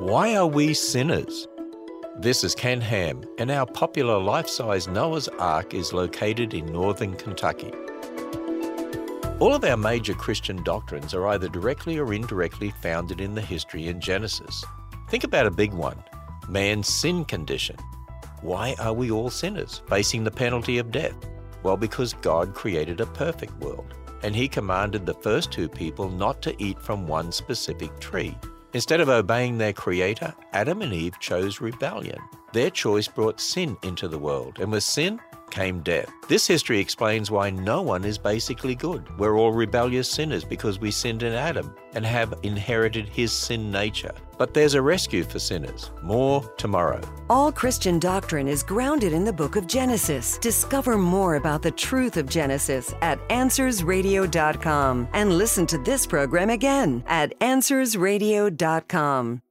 Why are we sinners? This is Ken Ham, and our popular life size Noah's Ark is located in northern Kentucky. All of our major Christian doctrines are either directly or indirectly founded in the history in Genesis. Think about a big one man's sin condition. Why are we all sinners, facing the penalty of death? Well, because God created a perfect world, and He commanded the first two people not to eat from one specific tree. Instead of obeying their Creator, Adam and Eve chose rebellion. Their choice brought sin into the world, and with sin came death. This history explains why no one is basically good. We're all rebellious sinners because we sinned in Adam and have inherited his sin nature. But there's a rescue for sinners. More tomorrow. All Christian doctrine is grounded in the book of Genesis. Discover more about the truth of Genesis at AnswersRadio.com and listen to this program again at AnswersRadio.com.